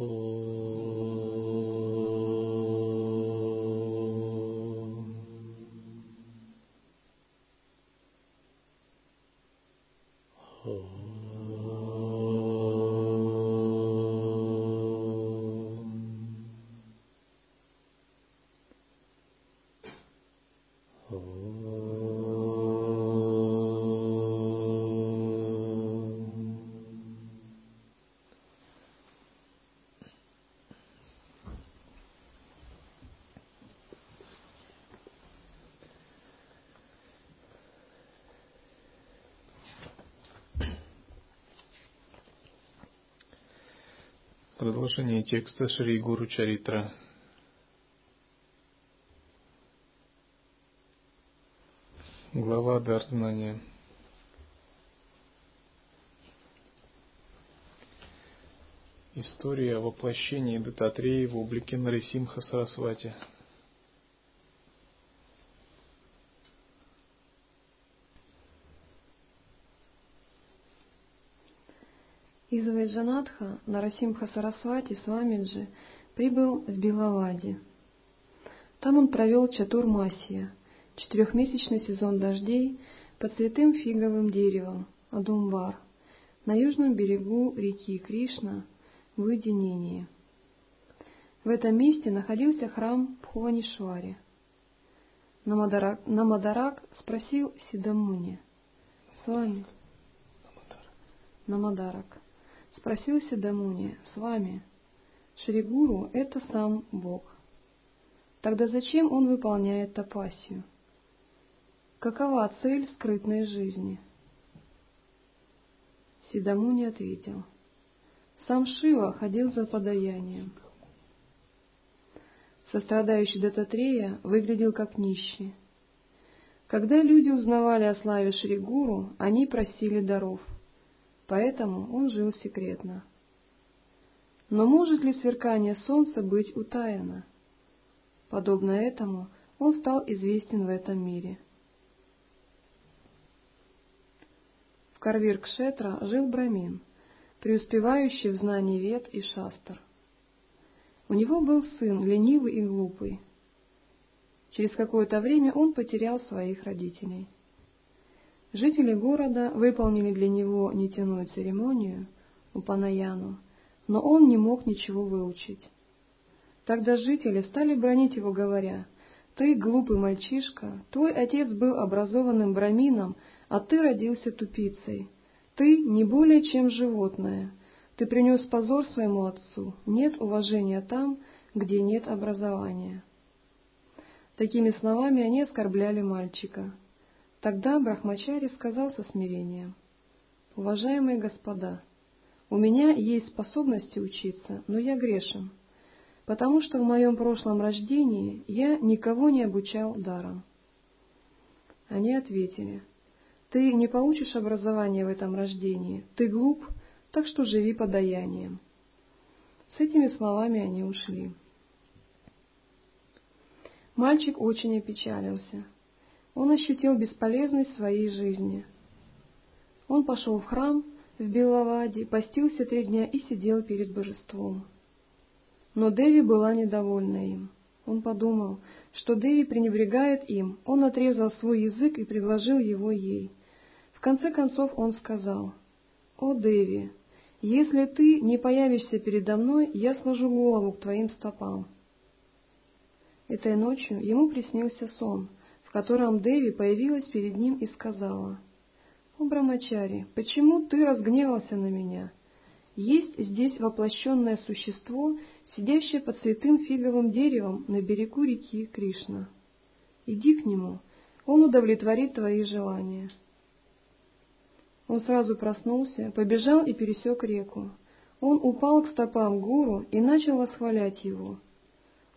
Oh. Продолжение текста Шри Гуру Чаритра. Глава Дар знания. История о воплощении Дататреи в облике Нарисимха Сарасвати. Из Вайджанатха Нарасимха Сарасвати Свамиджи прибыл в Белавади. Там он провел Чатурмасия, четырехмесячный сезон дождей под цветым фиговым деревом Адумбар на южном берегу реки Кришна в уединении. В этом месте находился храм Пхуванишвари. Намадарак, Намадарак спросил Сидамуни, «С вами?» Намадарак спросил Сидамуни, с вами. Шригуру — это сам Бог. Тогда зачем он выполняет тапасию? Какова цель скрытной жизни? Сидамуни ответил. Сам Шива ходил за подаянием. Сострадающий Дататрея выглядел как нищий. Когда люди узнавали о славе Шригуру, они просили даров — поэтому он жил секретно. Но может ли сверкание солнца быть утаяно? Подобно этому он стал известен в этом мире. В Карвир-Кшетра жил Брамин, преуспевающий в знании вед и шастр. У него был сын, ленивый и глупый. Через какое-то время он потерял своих родителей. Жители города выполнили для него нетяную церемонию, Упанаяну, но он не мог ничего выучить. Тогда жители стали бронить его, говоря, «Ты глупый мальчишка, твой отец был образованным брамином, а ты родился тупицей. Ты не более чем животное. Ты принес позор своему отцу, нет уважения там, где нет образования». Такими словами они оскорбляли мальчика. Тогда Брахмачари сказал со смирением, «Уважаемые господа, у меня есть способности учиться, но я грешен, потому что в моем прошлом рождении я никого не обучал даром». Они ответили, «Ты не получишь образование в этом рождении, ты глуп, так что живи подаянием». С этими словами они ушли. Мальчик очень опечалился – он ощутил бесполезность своей жизни. Он пошел в храм в Беловаде, постился три дня и сидел перед божеством. Но Деви была недовольна им. Он подумал, что Деви пренебрегает им, он отрезал свой язык и предложил его ей. В конце концов он сказал, «О, Деви, если ты не появишься передо мной, я сложу голову к твоим стопам». Этой ночью ему приснился сон — котором Деви появилась перед ним и сказала, «О, Брамачари, почему ты разгневался на меня? Есть здесь воплощенное существо, сидящее под святым фиговым деревом на берегу реки Кришна. Иди к нему, он удовлетворит твои желания». Он сразу проснулся, побежал и пересек реку. Он упал к стопам гуру и начал восхвалять его.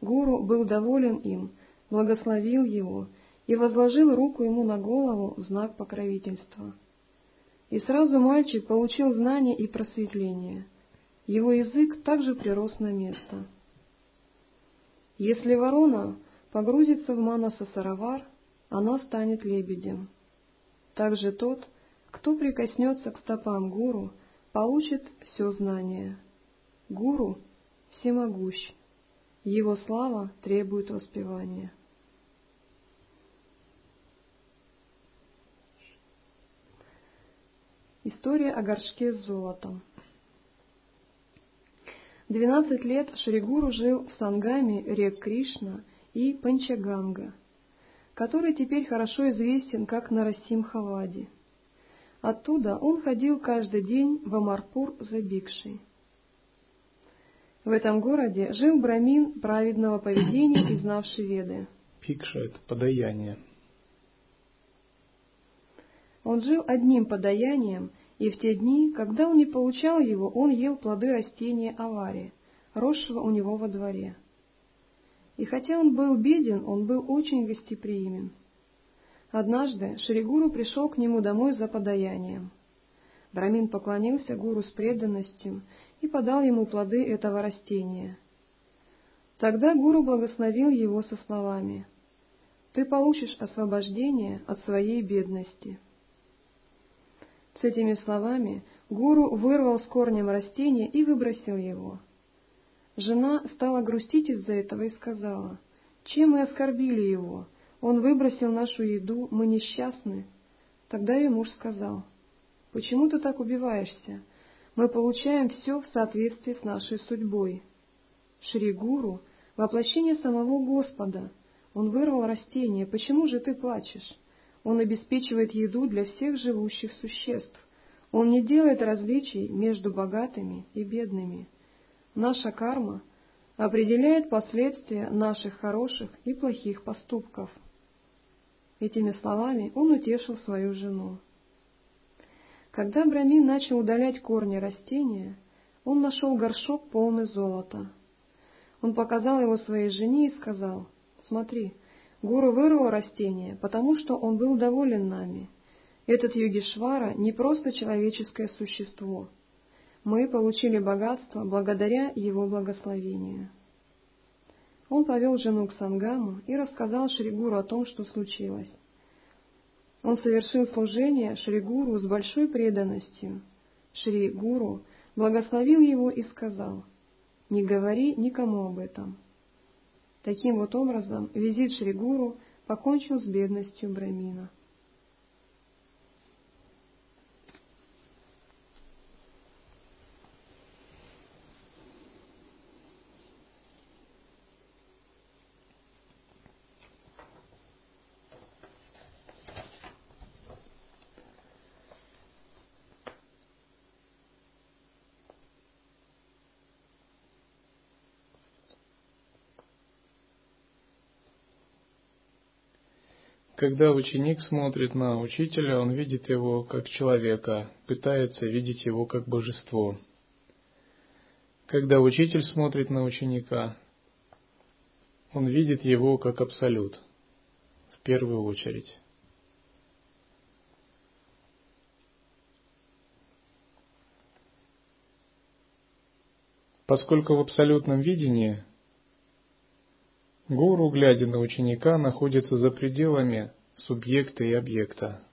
Гуру был доволен им, благословил его и возложил руку ему на голову в знак покровительства. И сразу мальчик получил знание и просветление. Его язык также прирос на место. Если ворона погрузится в манаса саравар, она станет лебедем. Также тот, кто прикоснется к стопам гуру, получит все знание. Гуру всемогущ. Его слава требует воспевания. История о горшке с золотом. Двенадцать лет Шригуру жил в Сангаме рек Кришна и Панчаганга, который теперь хорошо известен как Нарасим Хавади. Оттуда он ходил каждый день в Амарпур за Бикшей. В этом городе жил брамин праведного поведения и знавший веды. Пикша – это подаяние. Он жил одним подаянием, и в те дни, когда он не получал его, он ел плоды растения аварии, росшего у него во дворе. И хотя он был беден, он был очень гостеприимен. Однажды Шригуру пришел к нему домой за подаянием. Брамин поклонился гуру с преданностью и подал ему плоды этого растения. Тогда гуру благословил его со словами «Ты получишь освобождение от своей бедности». С этими словами гуру вырвал с корнем растение и выбросил его. Жена стала грустить из-за этого и сказала, «Чем мы оскорбили его? Он выбросил нашу еду, мы несчастны. Тогда ее муж сказал, «Почему ты так убиваешься? Мы получаем все в соответствии с нашей судьбой». Шри Гуру — воплощение самого Господа. Он вырвал растение, почему же ты плачешь? Он обеспечивает еду для всех живущих существ. Он не делает различий между богатыми и бедными. Наша карма определяет последствия наших хороших и плохих поступков. Этими словами он утешил свою жену. Когда Брамин начал удалять корни растения, он нашел горшок полный золота. Он показал его своей жене и сказал, «Смотри, гуру вырвал растение, потому что он был доволен нами. Этот Йогишвара не просто человеческое существо. Мы получили богатство благодаря его благословению». Он повел жену к Сангаму и рассказал Шригуру о том, что случилось. Он совершил служение Шригуру с большой преданностью. Шри Гуру благословил его и сказал, «Не говори никому об этом». Таким вот образом визит Шри Гуру покончил с бедностью Брамина. Когда ученик смотрит на учителя, он видит его как человека, пытается видеть его как божество. Когда учитель смотрит на ученика, он видит его как абсолют, в первую очередь. Поскольку в абсолютном видении Гуру, глядя на ученика, находится за пределами субъекта и объекта.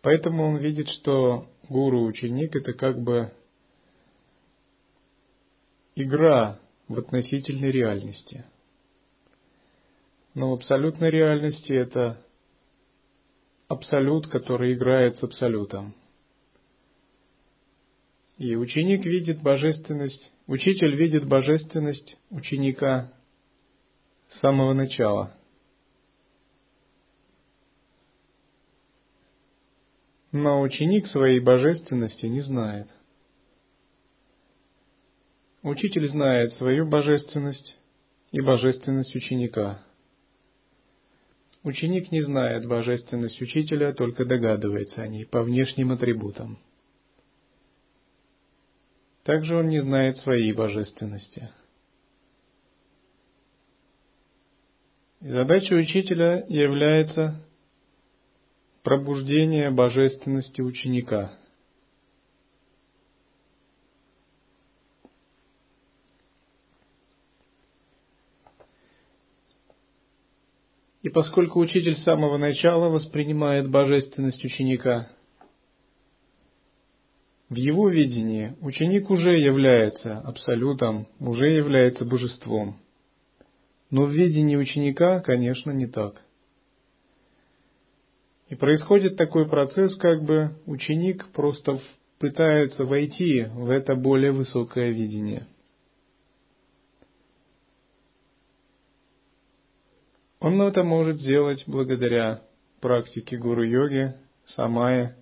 Поэтому он видит, что гуру-ученик это как бы игра в относительной реальности. Но в абсолютной реальности это абсолют, который играет с абсолютом. И ученик видит божественность Учитель видит божественность ученика с самого начала. Но ученик своей божественности не знает. Учитель знает свою божественность и божественность ученика. Ученик не знает божественность учителя, только догадывается о ней по внешним атрибутам. Также он не знает своей божественности. И задача учителя является пробуждение божественности ученика. И поскольку учитель с самого начала воспринимает божественность ученика В его видении ученик уже является абсолютом, уже является божеством. Но в видении ученика, конечно, не так. И происходит такой процесс, как бы ученик просто пытается войти в это более высокое видение. Он это может сделать благодаря практике гуру-йоги, самая,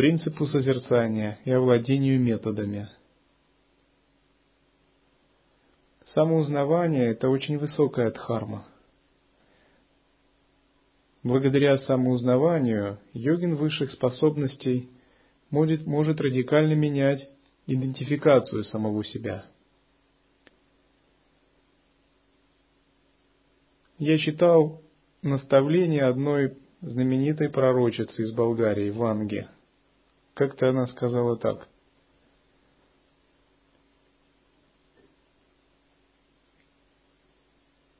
принципу созерцания и овладению методами. Самоузнавание – это очень высокая дхарма. Благодаря самоузнаванию йогин высших способностей может, может радикально менять идентификацию самого себя. Я читал наставление одной знаменитой пророчицы из Болгарии, Ванги. Как-то она сказала так.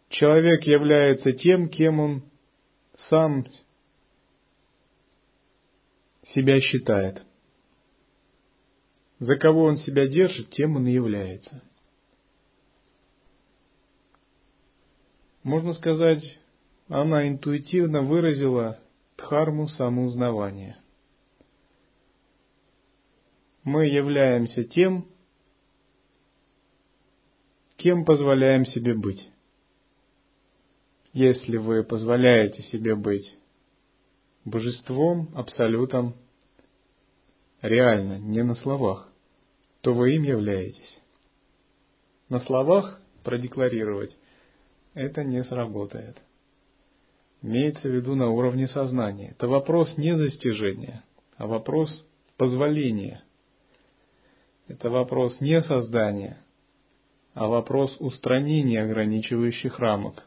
Человек является тем, кем он сам себя считает. За кого он себя держит, тем он и является. Можно сказать, она интуитивно выразила дхарму самоузнавания. Мы являемся тем, кем позволяем себе быть. Если вы позволяете себе быть божеством, абсолютом, реально, не на словах, то вы им являетесь. На словах продекларировать это не сработает. Имеется в виду на уровне сознания. Это вопрос не достижения, а вопрос позволения. Это вопрос не создания, а вопрос устранения ограничивающих рамок.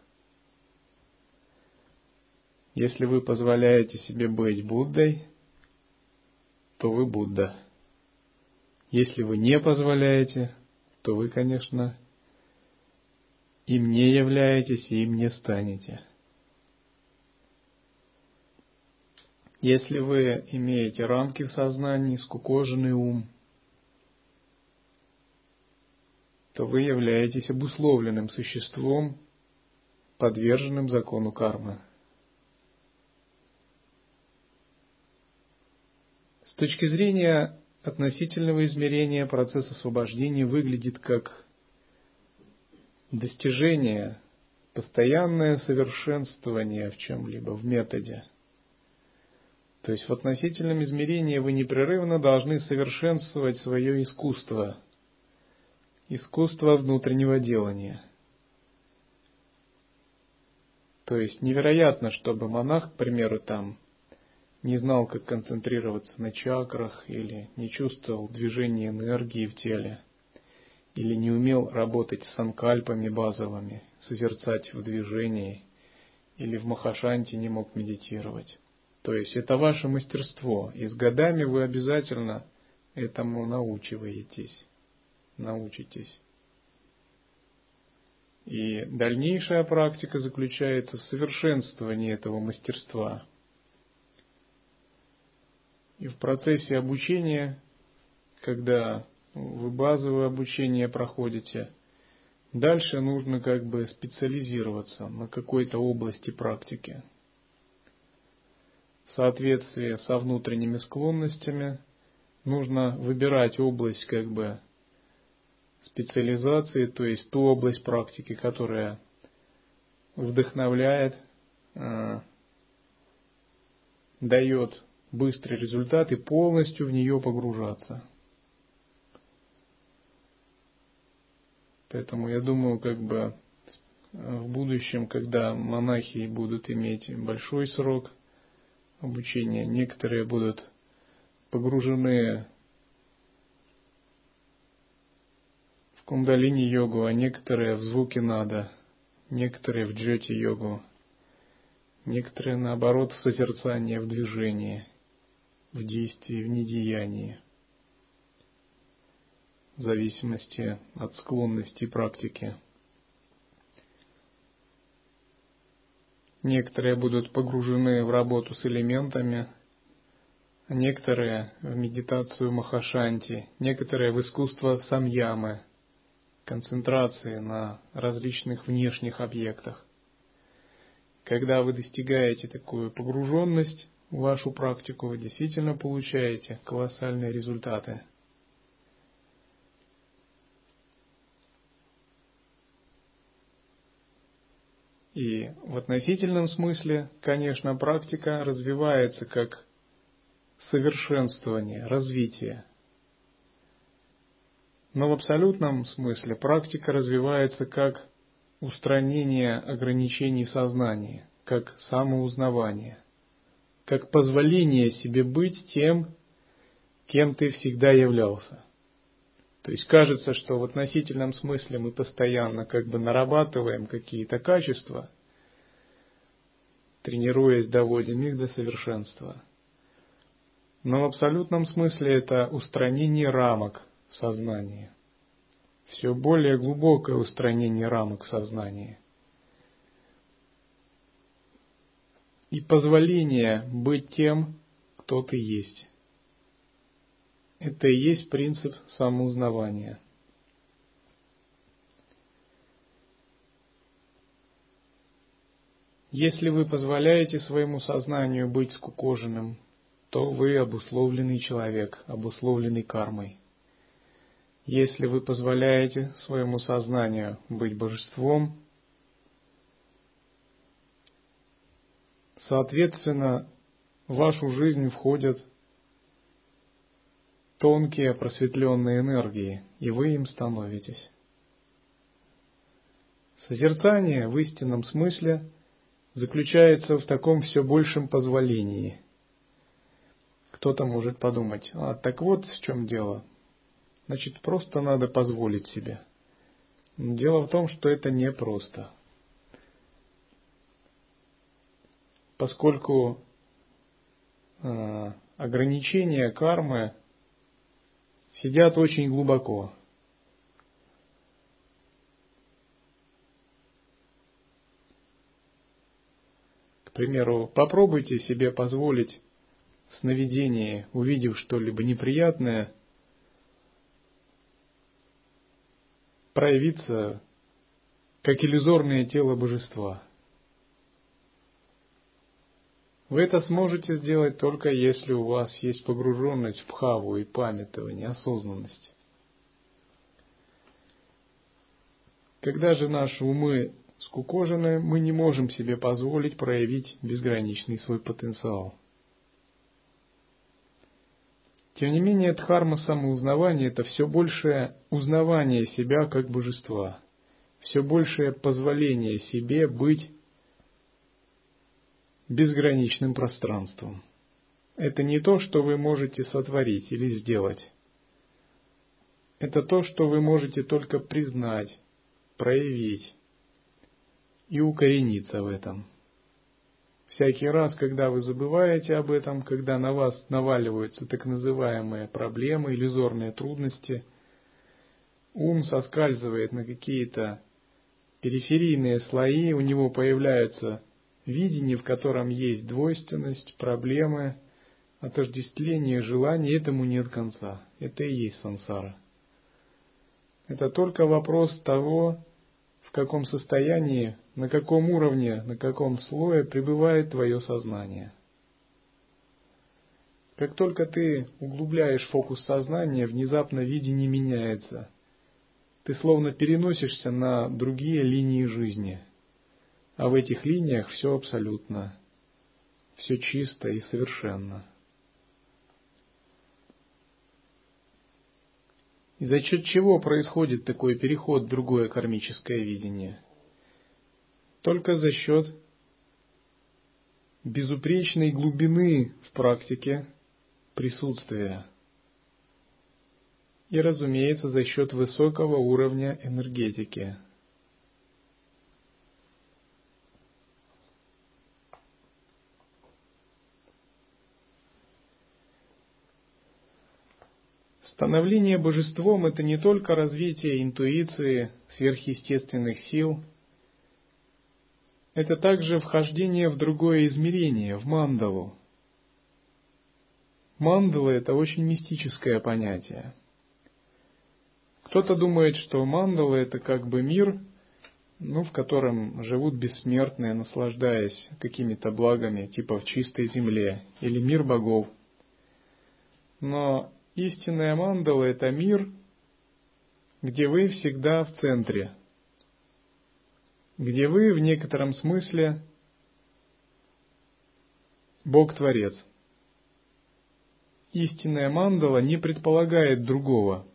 Если вы позволяете себе быть Буддой, то вы Будда. Если вы не позволяете, то вы, конечно, им не являетесь и им не станете. Если вы имеете рамки в сознании, скукоженный ум, то вы являетесь обусловленным существом, подверженным закону кармы. С точки зрения относительного измерения процесс освобождения выглядит как достижение, постоянное совершенствование в чем-либо, в методе. То есть в относительном измерении вы непрерывно должны совершенствовать свое искусство, искусство внутреннего делания. То есть невероятно, чтобы монах, к примеру, там не знал, как концентрироваться на чакрах, или не чувствовал движения энергии в теле – или не умел работать с анкальпами базовыми, созерцать в движении, или в Махашанте не мог медитировать. То есть это ваше мастерство, и с годами вы обязательно этому научиваетесь, научитесь. И дальнейшая практика заключается в совершенствовании этого мастерства. И в процессе обучения, когда вы базовое обучение проходите. Дальше нужно как бы специализироваться на какой-то области практики. В соответствии со внутренними склонностями нужно выбирать область как бы специализации, то есть ту область практики, которая вдохновляет, э, дает быстрый результат и полностью в нее погружаться. Поэтому я думаю, как бы в будущем, когда монахи будут иметь большой срок обучения, некоторые будут погружены в кундалини-йогу, а некоторые в звуки надо, некоторые в джоти-йогу, некоторые, наоборот, в созерцание, в движении, в действии, в недеянии в зависимости от склонности практики. Некоторые будут погружены в работу с элементами, некоторые в медитацию Махашанти, некоторые в искусство самьямы, концентрации на различных внешних объектах. Когда вы достигаете такую погруженность в вашу практику, вы действительно получаете колоссальные результаты – И в относительном смысле, конечно, практика развивается как совершенствование, развитие. Но в абсолютном смысле практика развивается как устранение ограничений сознания, как самоузнавание, как позволение себе быть тем, кем ты всегда являлся. То есть кажется, что в относительном смысле мы постоянно как бы нарабатываем какие-то качества, тренируясь, доводим их до совершенства. Но в абсолютном смысле это устранение рамок в сознании. Все более глубокое устранение рамок в сознании. И позволение быть тем, кто ты есть. Это и есть принцип самоузнавания. Если вы позволяете своему сознанию быть скукоженным, то вы обусловленный человек, обусловленный кармой. Если вы позволяете своему сознанию быть божеством, соответственно, в вашу жизнь входят тонкие просветленные энергии, и вы им становитесь. Созерцание в истинном смысле заключается в таком все большем позволении. Кто-то может подумать, а так вот в чем дело. Значит, просто надо позволить себе. Но дело в том, что это непросто. Поскольку э, ограничения кармы сидят очень глубоко. К примеру, попробуйте себе позволить в сновидении, увидев что-либо неприятное, проявиться как иллюзорное тело божества – Вы это сможете сделать только если у вас есть погруженность в хаву и памятование, осознанность. Когда же наши умы скукожены, мы не можем себе позволить проявить безграничный свой потенциал. Тем не менее, дхарма самоузнавания – это все большее узнавание себя как божества, все большее позволение себе быть безграничным пространством. Это не то, что вы можете сотворить или сделать. Это то, что вы можете только признать, проявить и укорениться в этом. Всякий раз, когда вы забываете об этом, когда на вас наваливаются так называемые проблемы, иллюзорные трудности, ум соскальзывает на какие-то периферийные слои, у него появляются видение, в котором есть двойственность, проблемы, отождествление желаний, этому нет конца. Это и есть сансара. Это только вопрос того, каком состоянии, на каком уровне, на каком слое пребывает твое сознание. Как только ты углубляешь фокус сознания, внезапно видение меняется. Ты словно переносишься на другие линии жизни – а в этих линиях все абсолютно, все чисто и совершенно. И за счет чего происходит такой переход в другое кармическое видение? Только за счет безупречной глубины в практике присутствия. И, разумеется, за счет высокого уровня энергетики – Становление божеством – это не только развитие интуиции, сверхъестественных сил, это также вхождение в другое измерение, в мандалу. Мандала – это очень мистическое понятие. Кто-то думает, что мандала – это как бы мир, ну, в котором живут бессмертные, наслаждаясь какими-то благами, типа в чистой земле, или мир богов. Но истинная мандала – это мир, где вы всегда в центре, где вы в некотором смысле Бог-творец. Истинная мандала не предполагает другого,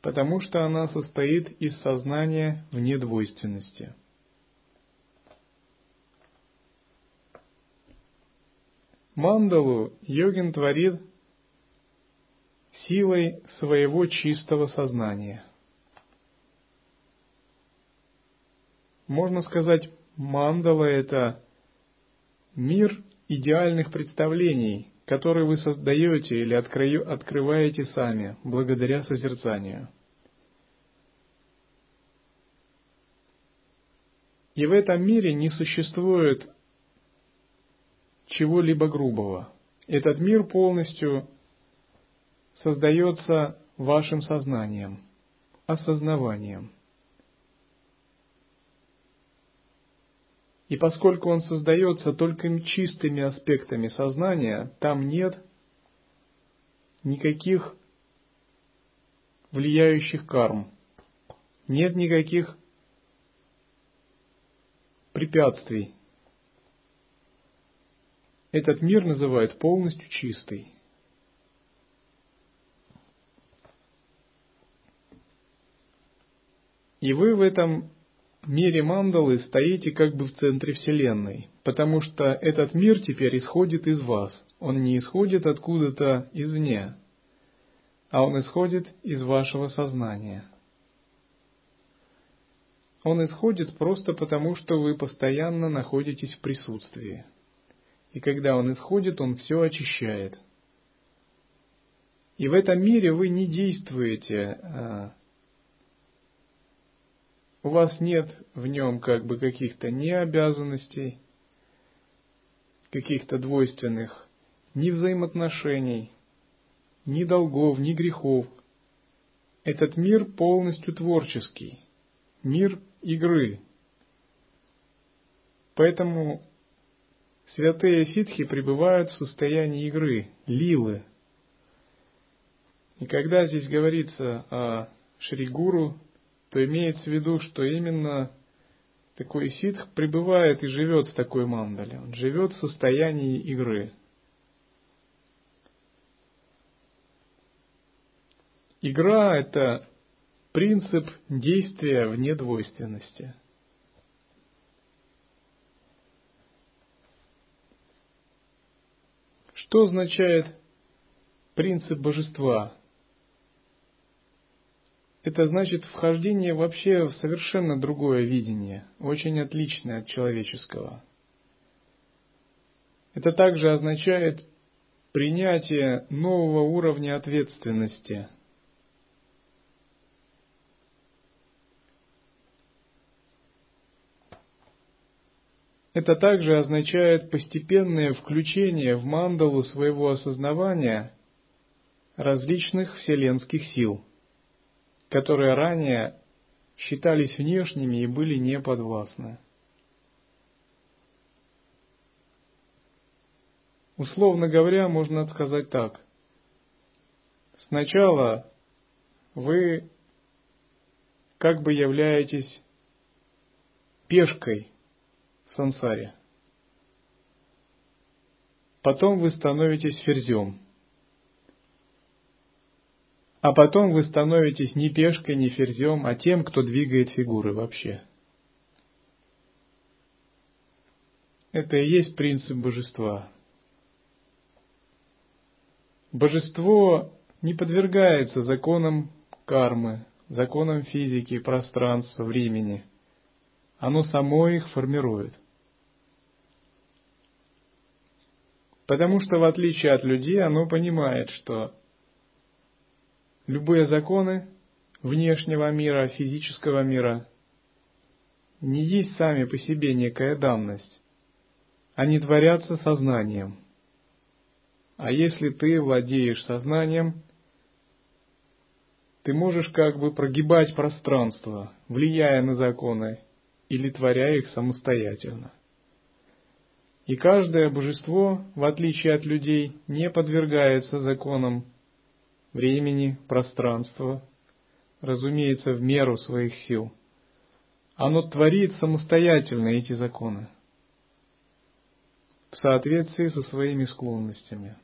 потому что она состоит из сознания в недвойственности. Мандалу йогин творит силой своего чистого сознания. Можно сказать, мандала – это мир идеальных представлений, которые вы создаете или открываете сами, благодаря созерцанию. И в этом мире не существует чего-либо грубого. Этот мир полностью создается вашим сознанием, осознаванием. И поскольку он создается только чистыми аспектами сознания, там нет никаких влияющих карм, нет никаких препятствий. Этот мир называют полностью чистый. И вы в этом мире мандалы стоите как бы в центре Вселенной, потому что этот мир теперь исходит из вас. Он не исходит откуда-то извне, а он исходит из вашего сознания. Он исходит просто потому, что вы постоянно находитесь в присутствии. И когда он исходит, он все очищает. И в этом мире вы не действуете а, у вас нет в нем как бы каких-то ни обязанностей, каких-то двойственных, ни взаимоотношений, ни долгов, ни грехов. Этот мир полностью творческий, мир игры. Поэтому святые ситхи пребывают в состоянии игры, лилы. И когда здесь говорится о Шри Гуру, то имеется в виду, что именно такой ситх пребывает и живет в такой мандале. Он живет в состоянии игры. Игра – это принцип действия вне двойственности. Что означает принцип божества? Это значит вхождение вообще в совершенно другое видение, очень отличное от человеческого. Это также означает принятие нового уровня ответственности. Это также означает постепенное включение в мандалу своего осознавания различных вселенских сил – которые ранее считались внешними и были неподвластны. Условно говоря, можно сказать так. Сначала вы как бы являетесь пешкой в сансаре. Потом вы становитесь ферзем – а потом вы становитесь не пешкой, не ферзем, а тем, кто двигает фигуры вообще. Это и есть принцип божества. Божество не подвергается законам кармы, законам физики, пространства, времени. Оно само их формирует. Потому что в отличие от людей оно понимает, что Любые законы внешнего мира, физического мира не есть сами по себе некая данность. Они творятся сознанием. А если ты владеешь сознанием, ты можешь как бы прогибать пространство, влияя на законы или творя их самостоятельно. И каждое божество, в отличие от людей, не подвергается законам времени, пространства, разумеется, в меру своих сил. Оно творит самостоятельно эти законы в соответствии со своими склонностями.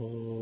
Oh.